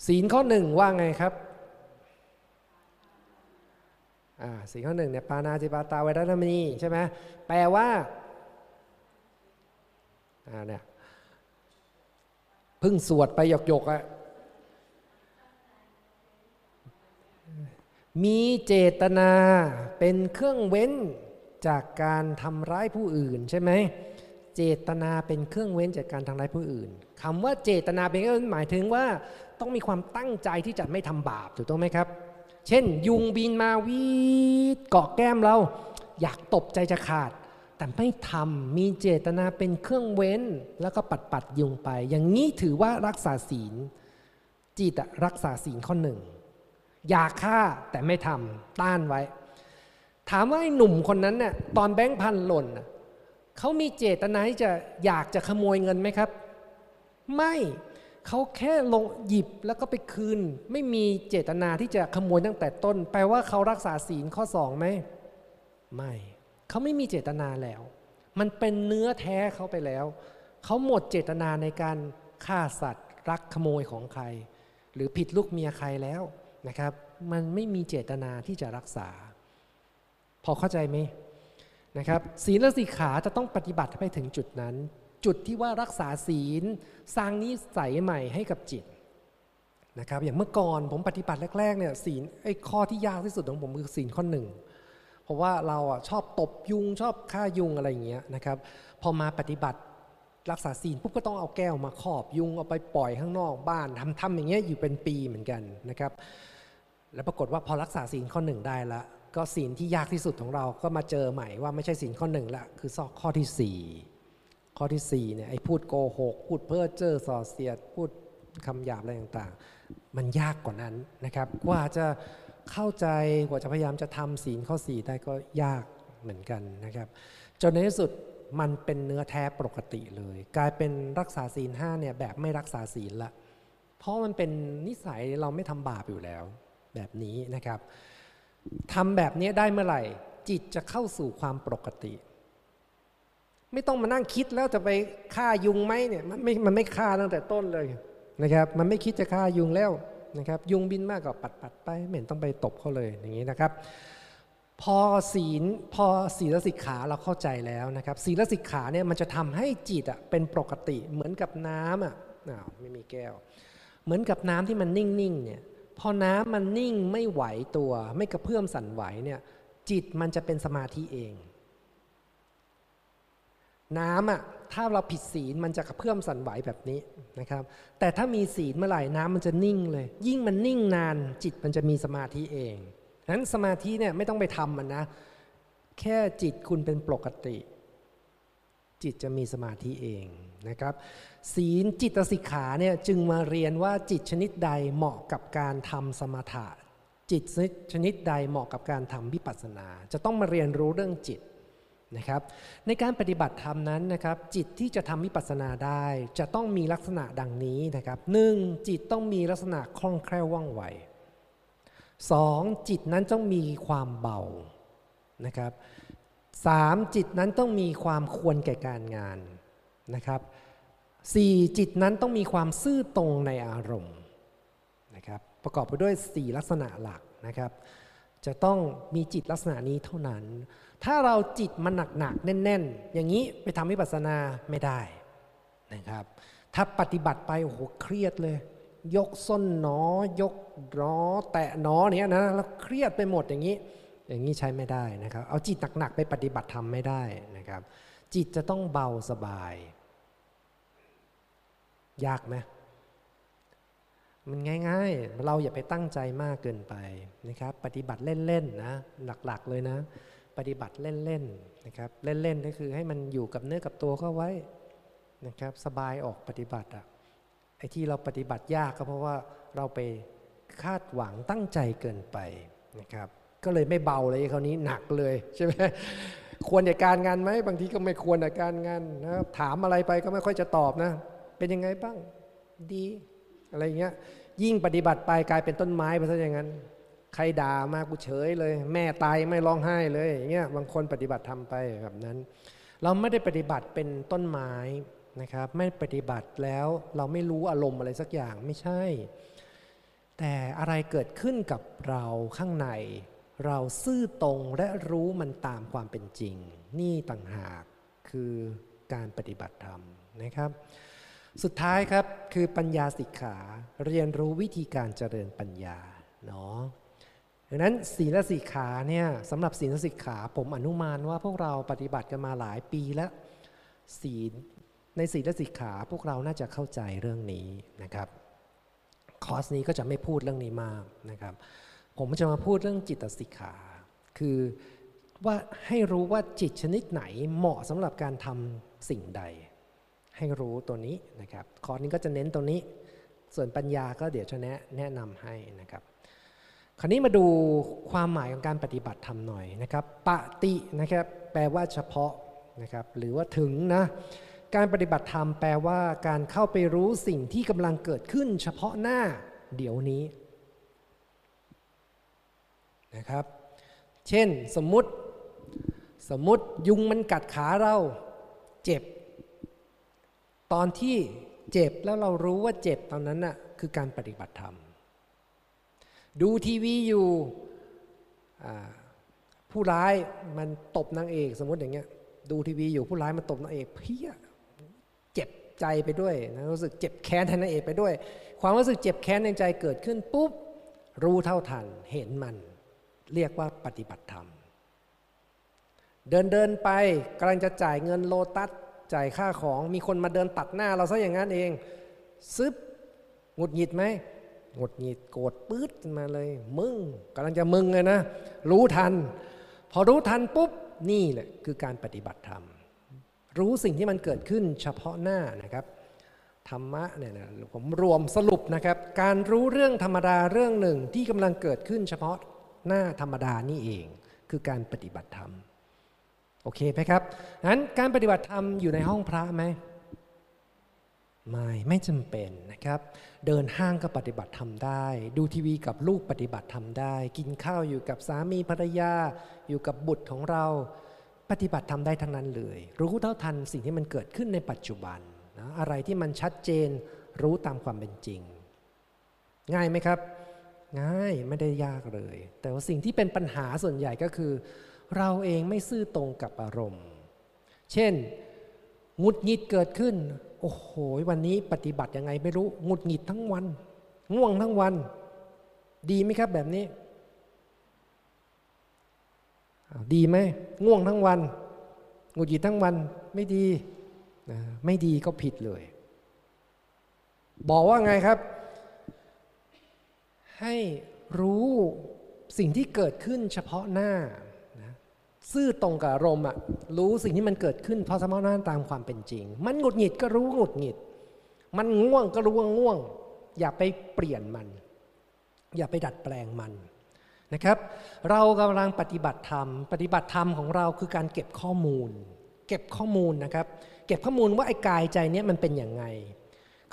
[SPEAKER 1] ศีลข้อหนึ่งว่าไงครับอ่าศีลข้อหนึ่งเนี่ยปานาจิปาตาเวรนามนีใช่ไหมแปลว่าอ่าเนี่ยพิ่งสวดไปหยกๆอะมีเจตนาเป็นเครื่องเว้น จากการทำร้ายผู้อื่นใช่ไหมเจตนาเป็นเครื่องเว้นจากการทำร้ายผู้อื่นคำว่าเจตนาเป็นเครื่องหมายถึงว่าต้องมีความตั้งใจที่จะไม่ทำบาปถูกต้องไหมครับ เช่น ยุงบินมาวีดเกาะแก้มเรา อยากตบใจจะขาด แต่ไม่ทำมีเจตนาเป็นเครื่องเว้น แล้วก็ปัดปัดยุงไป อย่างนี้ถือว่ารักษาศีล จิตรักษาศีลข้อหนึ่งอยากฆ่าแต่ไม่ทำต้านไว้ ถามว่าไอ้หนุ่มคนนั้นเนี่ยตอนแบงค์พันหล่นเขามีเจตนาที่จะอยากจะขโมยเงินไหมครับ ไม่เขาแค่ลงหยิบแล้วก็ไปคืน ไม่มีเจตนาที่จะขโมยตั้งแต่ต้น แปลว่าเขารักษาศีลข้อสองไหมไม่เขาไม่มีเจตนาแล้ว มันเป็นเนื้อแท้เขาไปแล้ว เขาหมดเจตนาในการฆ่าสัตว์ รักขโมยของใคร หรือผิดลูกเมียใครแล้วนะครับ มันไม่มีเจตนาที่จะรักษา พอเข้าใจไหมนะครับศีลและสีขาจะต้องปฏิบัติไปถึงจุดนั้น จุดที่ว่ารักษาศีลสร้างนิสัยใหม่ให้กับจิตนะครับอย่างเมื่อก่อนผมปฏิบัติแรกๆเนี่ยศีลไอ้ข้อที่ยากที่สุดของผมคือศีลข้อหนึ่งเพราะว่าเราอะชอบตบยุงชอบฆ่ายุงอะไรอย่างเงี้ยนะครับพอมาปฏิบัติรักษาศีลปุ๊บก็ต้องเอาแก้วมาครอบยุงเอาไปปล่อยข้างนอกบ้านทำทำอย่างเงี้ยอยู่เป็นปีเหมือนกันนะครับ แล้วปรากฏว่าพอรักษาศีลข้อหนึ่งได้ละ ก็ศีลที่ยากที่สุดของเราก็มาเจอใหม่ว่าไม่ใช่ศีลข้อหนึ่งละคือซอกข้อที่สี่ข้อที่สี่เนี่ยไอ้พูดโกหก พูดเพ้อเจ้อส่อเสียด พูดคำหยาบอะไรต่างๆ มันยากกว่านั้นนะครับกว่าจะเข้าใจกว่าจะพยายามจะทำศีลข้อสี่ได้ก็ยากเหมือนกันนะครับ จนในที่สุดมันเป็นเนื้อแท้ปกติเลย กลายเป็นรักษาศีลห้าเนี่ยแบบไม่รักษาศีลละเพราะมันเป็นนิสัยเราไม่ทำบาปอยู่แล้วแบบนี้นะครับ ทำแบบนี้ได้เมื่อไหร่ จิตจะเข้าสู่ความปกติ ไม่ต้องมานั่งคิดแล้วจะไปฆ่ายุงไหมเนี่ยมันไม่มันไม่ฆ่าตั้งแต่ต้นเลยนะครับ มันไม่คิดจะฆ่ายุงแล้วนะครับ ยุงบินมากก็ปัดปัดไปไม่เห็นต้องไปตบเขาเลยอย่างนี้นะครับ พอศีลพอศีลสิกขาเราเข้าใจแล้วนะครับ ศีลสิกขาเนี่ยมันจะทำให้จิตอะเป็นปกติเหมือนกับน้ำอะอ้าวไม่มีแก้ว เหมือนกับน้ำที่มันนิ่งๆเนี่ย พอน้ำมันนิ่งไม่ไหวตัว ไม่กระเพื่อมสั่นไหวเนี่ย จิตมันจะเป็นสมาธิเอง น้ำอะถ้าเราผิดศีลมันจะกระเพื่อมสั่นไหวแบบนี้นะครับ แต่ถ้ามีศีลเมื่อไหร่น้ำมันจะนิ่งเลย ยิ่งมันนิ่งนาน จิตมันจะมีสมาธิเองนั้นสมาธิเนี่ยไม่ต้องไปทำมันนะ แค่จิตคุณเป็นปกติ จิตจะมีสมาธิเองนะครับ ศีลจิตสิกขาเนี่ยจึงมาเรียนว่าจิตชนิดใดเหมาะกับการทำสมถะ จิตชนิดใดเหมาะกับการทำวิปัสสนา จะต้องมาเรียนรู้เรื่องจิตนะครับในการปฏิบัติธรรมนั้นนะครับ จิตที่จะทำวิปัสสนาได้ จะต้องมีลักษณะดังนี้นะครับหนึ่งจิตต้องมีลักษณะคล่องแคล่วว่องไวสองจิตนั้นต้องมีความเบานะครับ สามจิตนั้นต้องมีความควรแก่การงานนะครับสี่จิตนั้นต้องมีความซื่อตรงในอารมณ์นะครับประกอบไปด้วยสี่ลักษณะหลักนะครับ จะต้องมีจิตลักษณะนี้เท่านั้น ถ้าเราจิตมันหนักๆแน่น ๆ อย่างนี้ไปทำวิปัสสนาไม่ได้นะครับ ถ้าปฏิบัติไปโอ้โหเครียดเลย ยกส้นหนอ ยกร้อแตะหนอเนี้ยนะแล้วเครียดไปหมดอย่างนี้ อย่างนี้ใช้ไม่ได้นะครับ เอาจิตหนักๆไปปฏิบัติทำไม่ได้นะครับ จิตจะต้องเบาสบาย ยากไหมมันง่าย ๆ เราอย่าไปตั้งใจมากเกินไปนะครับ ปฏิบัติเล่นๆนะ หลักๆเลยนะ ปฏิบัติเล่นๆนะครับ เล่นๆก็คือให้มันอยู่กับเนื้อกับตัวเข้าไว้นะครับ สบายออกปฏิบัติอะไอ้ที่เราปฏิบัติยากก็เพราะว่าเราไปคาดหวังตั้งใจเกินไปนะครับ ก็เลยไม่เบาเลยคราวนี้หนักเลยใช่ไหมควรในการงานไหมบางทีก็ไม่ควรในการงานนะครับถามอะไรไปก็ไม่ค่อยจะตอบนะ เป็นยังไงบ้างดีอะไรเงี้ยยิ่งปฏิบัติไปกลายเป็นต้นไม้ไปซะอย่างนั้น ใครด่ามากูเฉยเลย แม่ตายไม่ร้องไห้เลยอย่างเงี้ยบางคนปฏิบัติทำไปแบบนั้น เราไม่ได้ปฏิบัติเป็นต้นไม้นะครับ ไม่ปฏิบัติแล้วเราไม่รู้อารมณ์อะไรสักอย่างไม่ใช่ แต่อะไรเกิดขึ้นกับเราข้างใน เราซื่อตรงและรู้มันตามความเป็นจริง นี่ต่างหากคือการปฏิบัติธรรมนะครับ สุดท้ายครับคือปัญญาสิกขาเรียนรู้วิธีการเจริญปัญญาเนาะดังนั้นศีลสิกขาเนี่ยสำหรับศีลสิกขาผมอนุมานว่าพวกเราปฏิบัติกันมาหลายปีแล้วศีลในศีลสิกขาพวกเราน่าจะเข้าใจเรื่องนี้นะครับ คอร์สนี้ก็จะไม่พูดเรื่องนี้มากนะครับ ผมจะมาพูดเรื่องจิตสิกขา คือว่าให้รู้ว่าจิตชนิดไหนเหมาะสำหรับการทำสิ่งใด ให้รู้ตัวนี้นะครับ คอร์สนี้ก็จะเน้นตัวนี้ ส่วนปัญญาก็เดี๋ยวจะแนะแนะนำให้นะครับ คราวนี้มาดูความหมายของการปฏิบัติธรรมหน่อยนะครับ ปฏินะครับแปลว่าเฉพาะนะครับ หรือว่าถึงนะ การปฏิบัติธรรมแปลว่าการเข้าไปรู้สิ่งที่กำลังเกิดขึ้น เฉพาะหน้าเดี๋ยวนี้ นะครับ เช่นสมมุติสมมุติยุงมันกัดขาเราเจ็บ ตอนที่เจ็บแล้วเรารู้ว่าเจ็บตอนนั้นน่ะคือการปฏิบัติธรรม ดูทีวีอยู่ผู้ร้ายมันตบนางเอกสมมติอย่างเงี้ยดูทีวีอยู่ผู้ร้ายมันตบนางเอกเพี้ยเจ็บใจไปด้วยนะรู้สึกเจ็บแค้นแทนนางเอกไปด้วย ความรู้สึกเจ็บแค้นในใจเกิดขึ้นปุ๊บรู้เท่าทันเห็นมัน เรียกว่าปฏิบัติธรรม เดินเดินไปกำลังจะจ่ายเงินโลตัสจ่ายค่าของมีคนมาเดินตัดหน้าเราซะอย่างนั้นเองซึบหงุดหงิดไหมหงุดหงิดโกรธปื๊ดมาเลย มึงกำลังจะมึงเลยนะ รู้ทัน พอรู้ทันปุ๊บนี่แหละคือการปฏิบัติธรรม รู้สิ่งที่มันเกิดขึ้นเฉพาะหน้านะครับธรรมะเนี่ยนะผมรวมสรุปนะครับ การรู้เรื่องธรรมดาเรื่องหนึ่งที่กำลังเกิดขึ้นเฉพาะ หน้าธรรมดานี่เอง คือการปฏิบัติธรรม โอเคไหมครับนั้นการปฏิบัติธรรมอยู่ในห้องพระไหมไม่ไม่จำเป็นนะครับ เดินห้างก็ปฏิบัติธรรมได้ ดูทีวีกับลูกปฏิบัติธรรมได้ กินข้าวอยู่กับสามีภรรยา อยู่กับบุตรของเรา ปฏิบัติธรรมได้ทั้งนั้นเลย รู้เท่าทันสิ่งที่มันเกิดขึ้นในปัจจุบันนะอะไรที่มันชัดเจนรู้ตามความเป็นจริง ง่ายไหมครับ ง่ายไม่ได้ยากเลย แต่ว่าสิ่งที่เป็นปัญหาส่วนใหญ่ก็คือ เราเองไม่ซื่อตรงกับอารมณ์ เช่นงุดหงิดเกิดขึ้น โอ้โห วันนี้ปฏิบัติยังไงไม่รู้หงุดหงิดทั้งวัน ง่วงทั้งวัน ดีไหมครับแบบนี้ ดีไหมง่วงทั้งวันหงุดหงิดทั้งวันไม่ดี ไม่ดีก็ผิดเลย บอกว่าไงครับ ให้รู้สิ่งที่เกิดขึ้นเฉพาะหน้าซื่อตรงกับอารมณ์อะรู้สิ่งที่มันเกิดขึ้นเพราะสมองนั้นตามความเป็นจริง มันหงุดหงิดก็รู้หงุดหงิด มันง่วงก็รู้ว่าง่วง อย่าไปเปลี่ยนมัน อย่าไปดัดแปลงมันนะครับ เรากำลังปฏิบัติธรรม ปฏิบัติธรรมของเราคือการเก็บข้อมูล เก็บข้อมูลนะครับ เก็บข้อมูลว่าไอ้กายใจเนี้ยมันเป็นอย่างไง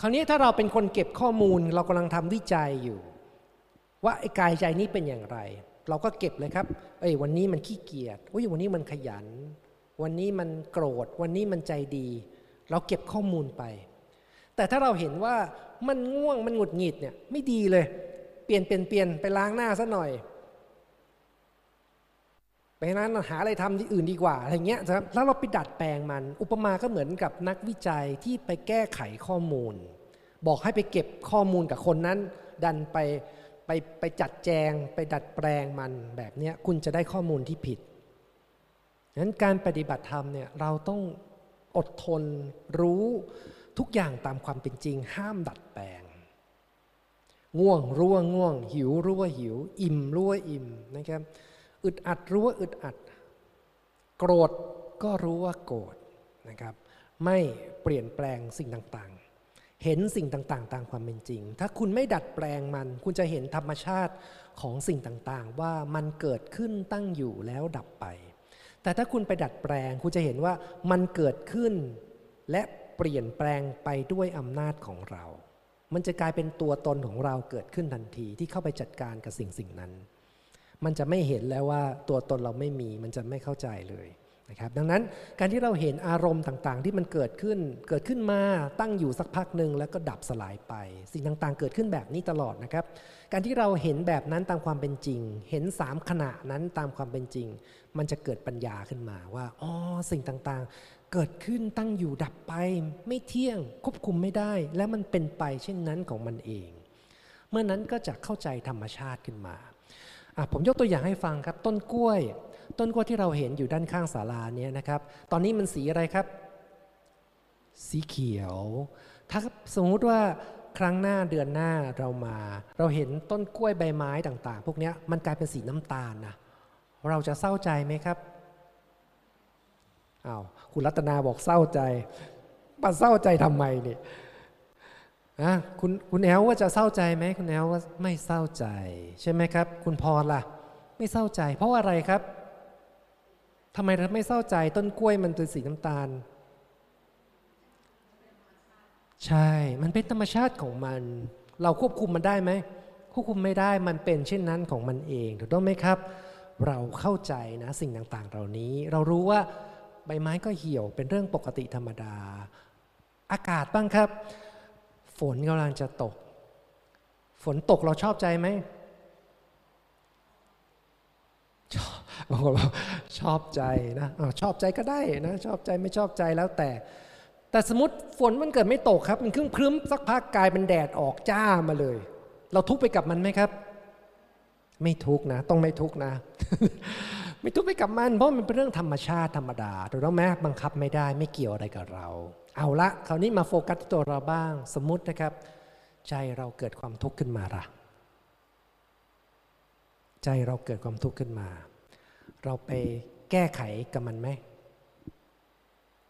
[SPEAKER 1] คราวนี้ถ้าเราเป็นคนเก็บข้อมูลเรากำลังทำวิจัยอยู่ ว่าไอ้กายใจนี้เป็นอย่างไร เราก็เก็บเลยครับ เอ้ยวันนี้มันขี้เกียจอุ้ยวันนี้มันขยัน วันนี้มันโกรธ วันนี้มันใจดี เราเก็บข้อมูลไป แต่ถ้าเราเห็นว่ามันง่วงมันหงุดหงิดเนี่ยไม่ดีเลย เปลี่ยนเปลี่ยนเปลี่ยนไปล้างหน้าซะหน่อยไปนั้นหาอะไรทำที่อื่นดีกว่าอะไรเงี้ยครับแล้วเราไปดัดแปลงมัน อุปมาก็เหมือนกับนักวิจัยที่ไปแก้ไขข้อมูล บอกให้ไปเก็บข้อมูลกับคนนั้น ดันไป ไปไปจัดแจงไปดัดแปลงมันแบบนี้คุณจะได้ข้อมูลที่ผิดงั้นการปฏิบัติธรรมเนี่ยเราต้องอดทนรู้ทุกอย่างตามความเป็นจริง ห้ามดัดแปลง ง่วงรู้ว่าง่วง หิวรู้ว่าหิว อิ่มรู้ว่าอิ่มนะครับอึดอัดรู้ว่าอึดอัด โกรธก็รู้ว่าโกรธนะครับ ไม่เปลี่ยนแปลงสิ่งต่าง เห็นสิ่งต่างๆ ตามความเป็นจริง ถ้าคุณไม่ดัดแปลงมัน คุณจะเห็นธรรมชาติของสิ่งต่างๆ ว่ามันเกิดขึ้นตั้งอยู่แล้วดับไป แต่ถ้าคุณไปดัดแปลง คุณจะเห็นว่ามันเกิดขึ้น และเปลี่ยนแปลงไปด้วยอำนาจของเรา มันจะกลายเป็นตัวตนของเราเกิดขึ้นทันทีที่เข้าไปจัดการกับสิ่งสิ่งนั้น มันจะไม่เห็นแล้วว่าตัวตนเราไม่มี มันจะไม่เข้าใจเลย นะครับดังนั้นการที่เราเห็นอารมณ์ต่างๆ ที่มันเกิดขึ้น เกิดขึ้นมาตั้งอยู่สักพักหนึ่งแล้วก็ดับสลายไป สิ่งต่างๆ เกิดขึ้นแบบนี้ตลอดนะครับ การที่เราเห็นแบบนั้นตามความเป็นจริง เห็นสามขณะนั้นตามความเป็นจริง มันจะเกิดปัญญาขึ้นมาว่าอ๋อสิ่งต่างๆ เกิดขึ้นตั้งอยู่ดับไป ไม่เที่ยงควบคุมไม่ได้ และมันเป็นไปเช่นนั้นของมันเอง เมื่อนั้นก็จะเข้าใจธรรมชาติขึ้นมาผมยกตัวอย่างให้ฟังครับต้นกล้วย ต้นกล้วยที่เราเห็นอยู่ด้านข้างศาลาเนี่ยนะครับ ตอนนี้มันสีอะไรครับ สีเขียว ถ้าสมมติว่าครั้งหน้าเดือนหน้าเรามา เราเห็นต้นกล้วยใบไม้ต่างๆ พวกนี้มันกลายเป็นสีน้ำตาลนะเราจะเศร้าใจไหมครับอา้าวคุณรัตนาบอกเศร้าใจมาเศร้าใจทำไมเนี่ยนะคุณคุณแอลว่าจะเศร้าใจไหมคุณแอลว่าไม่เศร้าใจ ใช่ไหมครับ คุณพรล่ะ ไม่เศร้าใจ เพราะอะไรครับ ทำไมเราไม่เศร้าใจต้นกล้วยมันเป็นสีน้ำตาล ใช่ มันเป็นธรรมชาติของมัน เราควบคุมมันได้ไหมควบคุมไม่ได้มันเป็นเช่นนั้นของมันเอง ถูกต้องไหมครับ เราเข้าใจนะสิ่งต่างๆ เหล่านี้ เรารู้ว่าใบไม้ก็เหี่ยวเป็นเรื่องปกติธรรมดา อากาศบ้างครับ ฝนกำลังจะตก ฝนตกเราชอบใจไหมชอบ บางคนบอกชอบใจนะอชอบใจก็ได้นะชอบใจไม่ชอบใจแล้วแต่ แต่สมมติฝนมันเกิดไม่ตกครับ มันครึ้มครึ้มสักพักกลายเป็นแดดออกจ้ามาเลย เราทุกไปกับมันไหมครับ ไม่ทุกนะ ต้องไม่ทุกนะ ไม่ทุกไปกับมัน เพราะมันเป็นเรื่องธรรมชาติธรรมดาถูกต้องไหมบังคับไม่ได้ไม่เกี่ยวอะไรกับเรา เอาละคราวนี้มาโฟกัสที่ตัวเราบ้าง สมมุตินะครับ ใจเราเกิดความทุกข์ขึ้นมาละใจเราเกิดความทุกข์ขึ้นมา เราไปแก้ไขกับมันไหม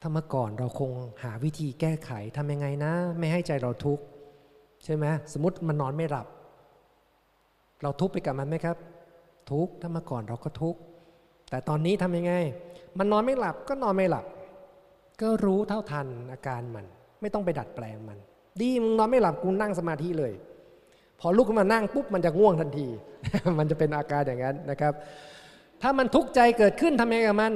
[SPEAKER 1] ถ้าเมื่อก่อนเราคงหาวิธีแก้ไขทำยังไงนะ ไม่ให้ใจเราทุกข์ใช่ไหมสมมติมันนอนไม่หลับ เราทุกข์ไปกับมันไหมครับ ทุกข์ถ้าเมื่อก่อนเราก็ทุกข์แต่ตอนนี้ทำยังไง มันนอนไม่หลับก็นอนไม่หลับ ก็รู้เท่าทันอาการมัน ไม่ต้องไปดัดแปลงมัน ดีมึงนอนไม่หลับกูนั่งสมาธิเลย พอลุกขึ้นมานั่งปุ๊บมันจะง่วงทันที มันจะเป็นอาการอย่างนั้นนะครับ ถ้ามันทุกข์ใจเกิดขึ้นทำยังไงกับมัน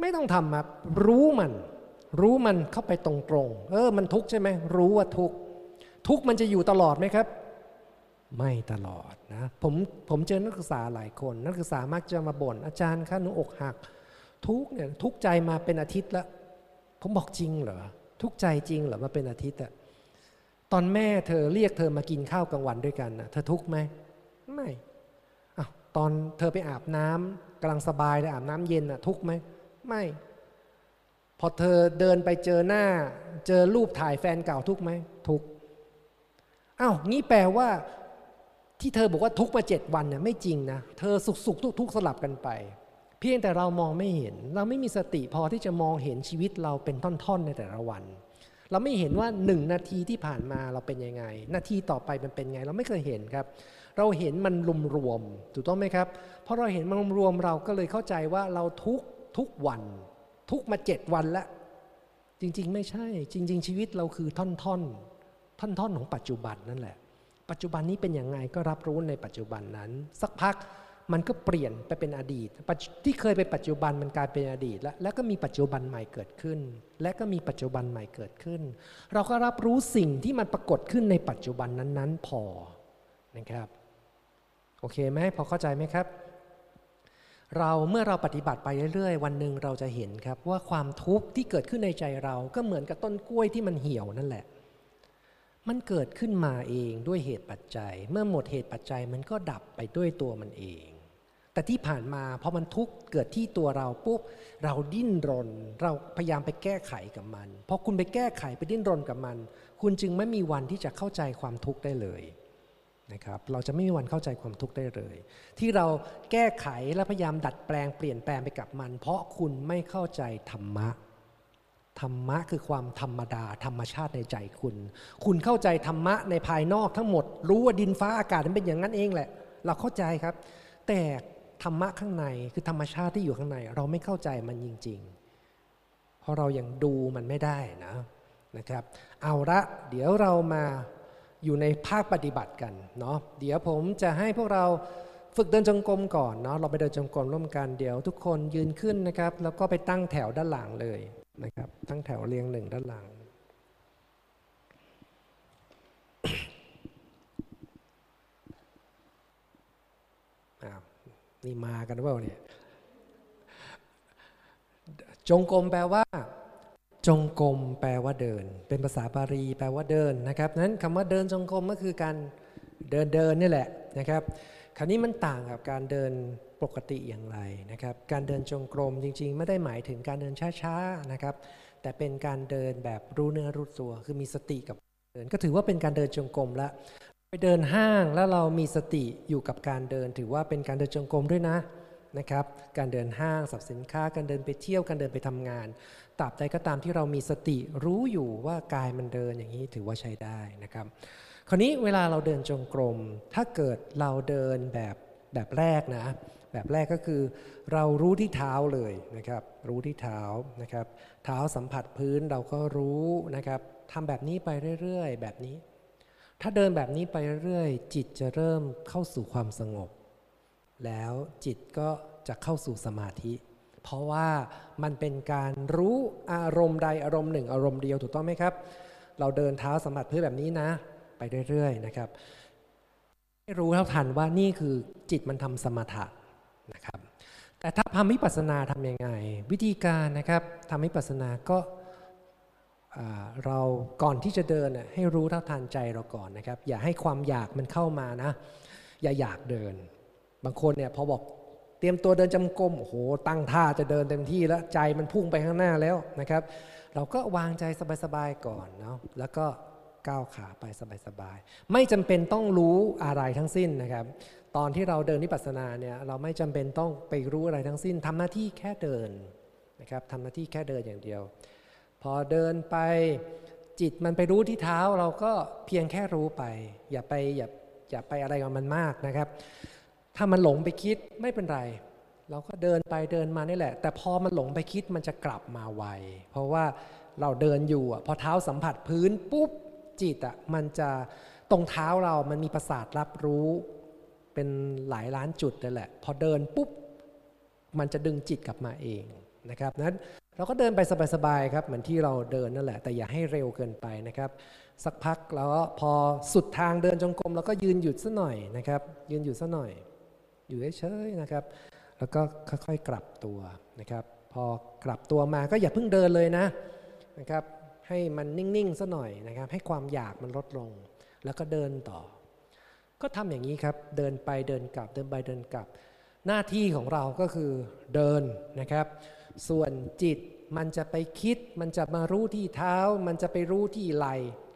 [SPEAKER 1] ไม่ต้องทำครับรู้มัน รู้มันเข้าไปตรงๆ เออ มันทุกข์ใช่ไหมรู้ว่าทุกข์ทุกข์มันจะอยู่ตลอดไหมครับ ไม่ตลอดนะผมผมเจอนักศึกษาหลายคน นักศึกษามักจะมาบ่นอาจารย์คะหนูอกหัก ทุกเนี่ยทุกใจมาเป็นอาทิตย์แล้วผมบอกจริงเหรอทุกใจจริงเหรอมาเป็นอาทิตย์อะตอนแม่เธอเรียกเธอมากินข้าวกลางวันด้วยกันนะเธอทุกไหมไม่ ตอนเธอไปอาบน้ำกำลังสบายเลยอาบน้ำเย็นอะทุกไหมไม่ พอเธอเดินไปเจอหน้า เจอรูปถ่ายแฟนเก่าทุกไหมทุกอ้าวงี้แปลว่า ที่เธอบอกว่าทุกมาเจ็ดวันเนี่ยไม่จริงนะเธอสุขสุขทุกทุกสลับกันไป เพียงแต่เรามองไม่เห็น เราไม่มีสติพอที่จะมองเห็นชีวิตเราเป็นท่อนๆในแต่ละวัน เราไม่เห็นว่าหนึ่งนาทีที่ผ่านมาเราเป็นยังไง นาทีต่อไปมันเป็นไง เราไม่เคยเห็นครับ เราเห็นมันรวมรวมถูกต้องไหมครับเพราะเราเห็นมันรวมรวมเราก็เลยเข้าใจว่าเราทุกทุกวัน ทุกมาเจ็ดวันแล้ว จริง ๆ ไม่ใช่ จริง ๆ ชีวิตเราคือท่อนท่อนท่อนท่อนของปัจจุบันนั่นแหละ ปัจจุบันนี้เป็นยังไงก็รับรู้ในปัจจุบันนั้น สักพักมันก็เปลี่ยนไปเป็นอดีต ที่เคยเป็นปัจจุบันมันกลายเป็นอดีต แล้วแล้วก็มีปัจจุบันใหม่เกิดขึ้น และก็มีปัจจุบันใหม่เกิดขึ้น เราก็รับรู้สิ่งที่มันปรากฏขึ้นในปัจจุบันนั้นๆ พอนะครับ โอเคไหมพอเข้าใจไหมครับ เราเมื่อเราปฏิบัติไปเรื่อยๆ วันหนึ่งเราจะเห็นครับว่าความทุกข์ที่เกิดขึ้นในใจเราก็เหมือนกับต้นกล้วยที่มันเหี่ยวนั่นแหละ มันเกิดขึ้นมาเองด้วยเหตุปัจจัย เมื่อหมดเหตุปัจจัยมันก็ดับไปด้วยตัวมันเอง แต่ที่ผ่านมาพอมันทุกข์เกิดที่ตัวเราปุ๊บเราดิ้นรน เราพยายามไปแก้ไขกับมันพอคุณไปแก้ไขไปดิ้นรนกับมัน คุณจึงไม่มีวันที่จะเข้าใจความทุกข์ได้เลย นะครับเราจะไม่มีวันเข้าใจความทุกข์ได้เลย ที่เราแก้ไขและพยายามดัดแปลงเปลี่ยนแปลงไปกับมัน เพราะคุณไม่เข้าใจธรรมะธรรมะคือความธรรมดา ธรรมชาติในใจคุณ คุณเข้าใจธรรมะในภายนอกทั้งหมด รู้ว่าดินฟ้าอากาศมันเป็นอย่างนั้นเองแหละ เราเข้าใจครับ แต่ธรรมะข้างในคือธรรมชาติที่อยู่ข้างใน เราไม่เข้าใจมันจริง ๆ เพราะเรายัางดูมันไม่ได้นะนะครับ เอาละเดี๋ยวเรามา อยู่ในภาคปฏิบัติกันเนาะเดี๋ยวผมจะให้พวกเราฝึกเดินจงกรมก่อนเนาะเราไปเดินจงกรมร่วมกันเดี๋ยวทุกคนยืนขึ้นนะครับ แล้วก็ไปตั้งแถวด้านหลังเลยนะครับ ตั้งแถวเรียงหนึ่งด้านหลังนี่มากันว่าเนี่ยจงกรมแปลว่า จงกรมแปลว่าเดิน เป็นภาษาบาลีแปลว่าเดินนะครับนั้นคำว่าเดินจงกรมก็คือการเดินเดินนี่แหละนะครับ คราวนี้มันต่างกับการเดินปกติอย่างไรนะครับ การเดินจงกรมจริง ๆ ไม่ได้หมายถึงการเดินช้าๆนะครับ แต่เป็นการเดินแบบรู้เนื้อรู้ตัวคือมีสติกับเดิน ก็ถือว่าเป็นการเดินจงกรมละไปเดินห้างแล้วเรามีสติอยู่กับการเดิน ถือว่าเป็นการเดินจงกรมด้วยนะ นะครับ การเดินห้างสับสินค้า การเดินไปเที่ยวการเดินไปทำงานตราบใดก็ตามที่เรามีสติรู้อยู่ว่ากายมันเดินอย่างนี้ถือว่าใช้ได้นะครับ คราวนี้เวลาเราเดินจงกรม ถ้าเกิดเราเดินแบบแบบแรกนะ แบบแรกก็คือ เรารู้ที่เท้าเลยนะครับ รู้ที่เท้านะครับ เท้าสัมผัสพื้นเราก็รู้นะครับทำแบบนี้ไปเรื่อย ๆ แบบนี้ ถ้าเดินแบบนี้ไปเรื่อยๆจิตจะเริ่มเข้าสู่ความสงบ แล้วจิตก็จะเข้าสู่สมาธิ เพราะว่ามันเป็นการรู้อารมณ์ใดอารมณ์หนึ่ง อารมณ์เดียวถูกต้องไหมครับ เราเดินเท้าสัมผัสพื้นแบบนี้นะ ไปเรื่อยๆนะครับให้รู้เท่าทันว่านี่คือจิตมันทำสมถะนะครับ แต่ถ้าทำวิปัสสนาทำยังไง วิธีการนะครับทำวิปัสสนาก็เราก่อนที่จะเดินให้รู้เท่าทันใจเราก่อนนะครับ อย่าให้ความอยากมันเข้ามานะ อย่าอยากเดิน บางคนเนี่ยพอบอกเตรียมตัวเดินจำกรมโอ้โหตั้งท่าจะเดินเต็มที่แล้วใจมันพุ่งไปข้างหน้าแล้วนะครับ เราก็วางใจสบายๆก่อนเนาะแล้วก็ก้าวขาไปสบายๆไม่จำเป็นต้องรู้อะไรทั้งสิ้นนะครับ ตอนที่เราเดินนิพพานาเนี่ยเราไม่จำเป็นต้องไปรู้อะไรทั้งสิ้นทำหน้าที่แค่เดินนะครับทำหน้าที่แค่เดินอย่างเดียว พอเดินไปจิตมันไปรู้ที่เท้าเราก็เพียงแค่รู้ไป อย่าไปอย่าอย่าไปอะไรกับมันมากนะครับ ถ้ามันหลงไปคิดไม่เป็นไร เราก็เดินไปเดินมานี่แหละ แต่พอมันหลงไปคิดมันจะกลับมาไวเพราะว่าเราเดินอยู่อะพอเท้าสัมผัสพื้นปุ๊บจิตอะมันจะตรงเท้าเรามันมีประสาทรับรู้ เป็นหลายล้านจุดเลยแหละ พอเดินปุ๊บมันจะดึงจิตกลับมาเองนะครับนั้นเราก็เดินไปสบายๆครับเหมือนที่เราเดินนั่นแหละ แต่อย่าให้เร็วเกินไปนะครับ สักพักแล้วพอสุดทางเดินจงกรมเราก็ยืนหยุดซะหน่อยนะครับ ยืนหยุดซะหน่อย อยู่เฉยๆนะครับ แล้วก็ค่อยๆกลับตัวนะครับ พอกลับตัวมาก็อย่าเพิ่งเดินเลยนะนะครับ ให้มันนิ่งๆซะหน่อยนะครับ ให้ความอยากมันลดลง แล้วก็เดินต่อ ก็ทำอย่างนี้ครับ เดินไปเดินกลับ เดินไปเดินกลับ หน้าที่ของเราก็คือเดินนะครับ ส่วนจิตมันจะไปคิด มันจะมารู้ที่เท้า มันจะไปรู้ที่ไหล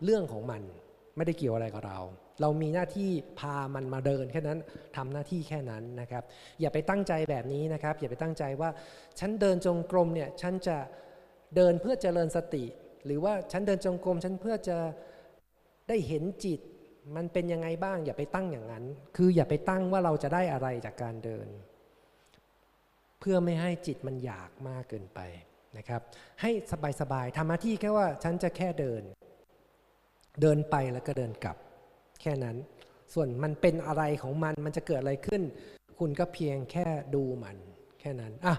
[SPEAKER 1] เรื่องของมัน ไม่ได้เกี่ยวอะไรกับเรา เรามีหน้าที่พามันมาเดินแค่นั้นทำหน้าที่แค่นั้นนะครับ อย่าไปตั้งใจแบบนี้นะครับ อย่าไปตั้งใจว่าฉันเดินจงกรมเนี่ยฉันจะเดินเพื่อเจริญสติ หรือว่าฉันเดินจงกรมฉันเพื่อจะได้เห็นจิต มันเป็นยังไงบ้าง อย่าไปตั้งอย่างนั้น คืออย่าไปตั้งว่าเราจะได้อะไรจากการเดิน เพื่อไม่ให้จิตมันอยากมากเกินไปนะครับ ให้สบายๆทำหน้าที่แค่ว่าฉันจะแค่เดิน เดินไปแล้วก็เดินกลับ แค่นั้น ส่วนมันเป็นอะไรของมันมันจะเกิดอะไรขึ้น คุณก็เพียงแค่ดูมันแค่นั้นอะ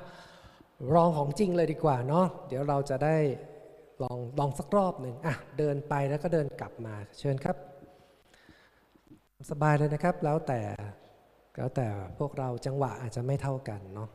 [SPEAKER 1] ลองของจริงเลยดีกว่าเนาะเดี๋ยวเราจะได้ลองลองสักรอบหนึ่งอะเดินไปแล้วก็เดินกลับมาเชิญครับ สบายเลยนะครับแล้วแต่แล้วแต่พวกเราจังหวะอาจจะไม่เท่ากันเนาะ